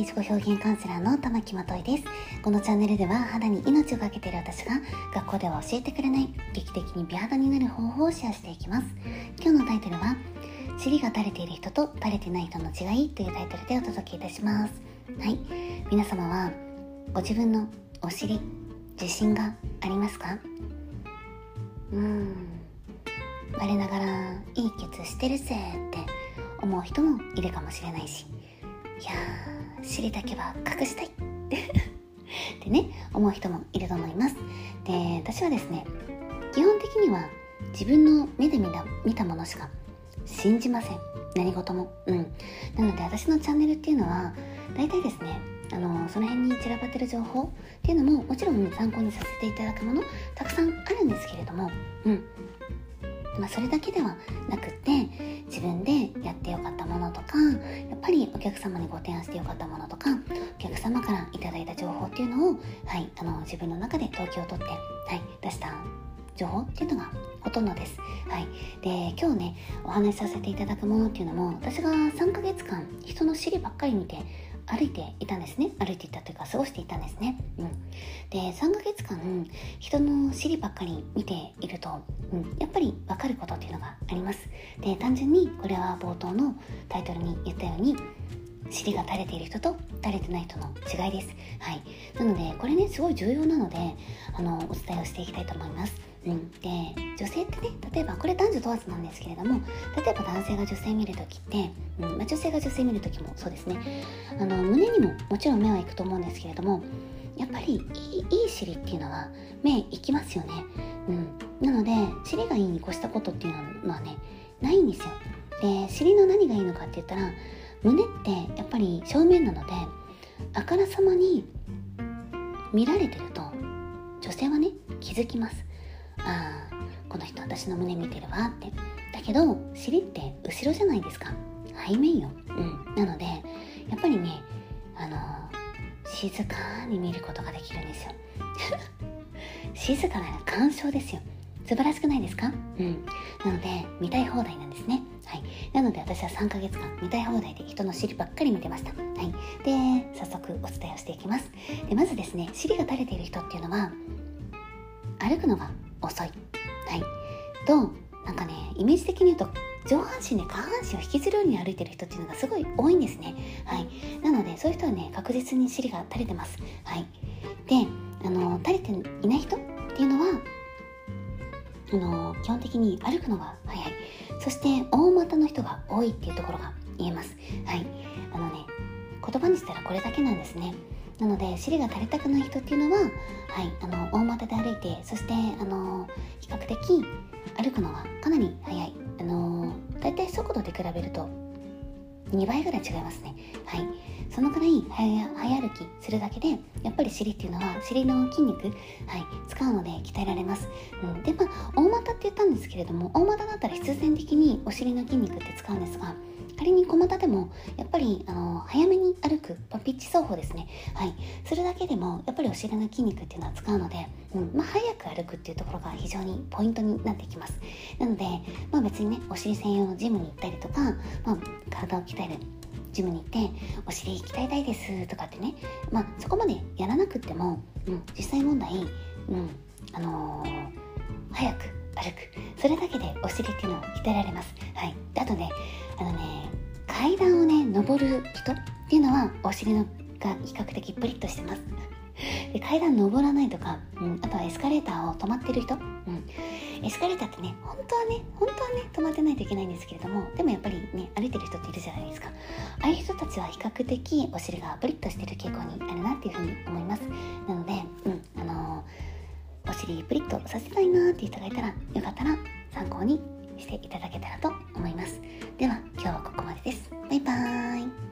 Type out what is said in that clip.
ティ自己表現カウンセラーの玉木まといです。このチャンネルでは肌に命をかけている私が学校では教えてくれない劇的に美肌になる方法をシェアしていきます。今日のタイトルは尻が垂れている人と垂れてない人の違いというタイトルでお届けいたします。はい。皆様はご自分のお尻自信がありますか？うーん。我ながらいいケツしてるぜって思う人もいるかもしれないしいやー尻だけは隠したい。ってね思う人もいると思います。で私はですね基本的には自分の目で見た見たものしか信じません。何事も。うん。なので私のチャンネルっていうのは大体ですねあのその辺に散らばってる情報っていうのももちろん参考にさせていただくものたくさんあるんですけれどもうん。まあ、それだけではなくって自分でってよかったものとかやっぱりお客様にご提案してよかったものとかお客様からいいた情報っていうのを、はい、あの自分の中で統計を取って、はい、出した情報っていうのがほとんどです。はい、で今日ねお話しさせていただくものっていうのも私が3ヶ月間人の尻ばっかり見て歩いていたんですね歩いていたというか過ごしていたんですね、うん、で3ヶ月間人の尻ばっかり見ていると、うん、やっぱり分かることっていうのがありますで単純にこれは冒頭のタイトルに言ったように尻が垂れている人と垂れてない人の違いです。はい。なので、これね、すごい重要なので、あの、お伝えをしていきたいと思います。うん。で、女性ってね、例えば、これ男女問わずなんですけれども、例えば男性が女性見るときって、うん、まあ、女性が女性見るときもそうですね、あの、胸にももちろん目は行くと思うんですけれども、やっぱりいいいい尻っていうのは目行きますよね。うん。なので、尻がいいに越したことっていうのはね、ないんですよ。で、尻の何がいいのかって言ったら、胸ってやっぱり正面なのであからさまに見られてると女性はね気づきますああこの人私の胸見てるわって。だけど尻って後ろじゃないですか。背面よ。うん。なのでやっぱりねあの静かに見ることができるんですよ。静かな鑑賞ですよ。素晴らしくないですか？うん。なので見たい放題なんですね。はい。なので私は3ヶ月間見たい放題で人の尻ばっかり見てました。はい。で早速お伝えをしていきます。でまずですね尻が垂れている人っていうのは歩くのが遅い。はい。となんかねイメージ的に言うと上半身で下半身を引きずるように歩いてる人っていうのがすごい多いんですね。はい。なのでそういう人はね確実に尻が垂れてます。はい。であの垂れていない人っていうのはあの基本的に歩くのが早い。そして大股の人が多いっていうところが言えます。はい。あのね言葉にしたらこれだけなんですね。なので尻が垂れたくない人っていうのは、はい、あの大股で歩いてそしてあの比較的歩くのがかなり速い。あの大体速度で比べると2倍ぐらい違いますね。はい。そのくらい早歩きするだけでやっぱり尻っていうのは尻の筋肉、はい、使うので鍛えられます、うん、でまあ大股って言ったんですけれども大股だったら必然的にお尻の筋肉って使うんですが仮に小股でもやっぱりあの早めに歩く、まあ、ピッチ走法ですね。はい。するだけでもやっぱりお尻の筋肉っていうのは使うので、うん。まあ、早く歩くっていうところが非常にポイントになってきます。なので、まあ、別にねお尻専用のジムに行ったりとか、まあ、体を鍛えるジムに行ってお尻鍛えたいですとかってねまあそこまでやらなくっても、うん、実際問題、うん。あのー、早く歩く。それだけでお尻っていうのは鍛えられます。はい。あとねあのね階段をね登る人っていうのはお尻のが比較的プリッとしてます。で階段登らないとか、うん、あとはエスカレーターを止まってる人、うん、エスカレーターってね本当はね本当はね止まってないといけないんですけれどもでもやっぱりね歩いてる人っているじゃないですか。ああいう人たちは比較的お尻がプリッとしてる傾向にあるなっていうふうに思います。なので、うん、あのー、お尻プリッとさせたいなっていう人がいたらよかったら参考にしていただけたらと思います。では今日はここまでです。バイバーイ。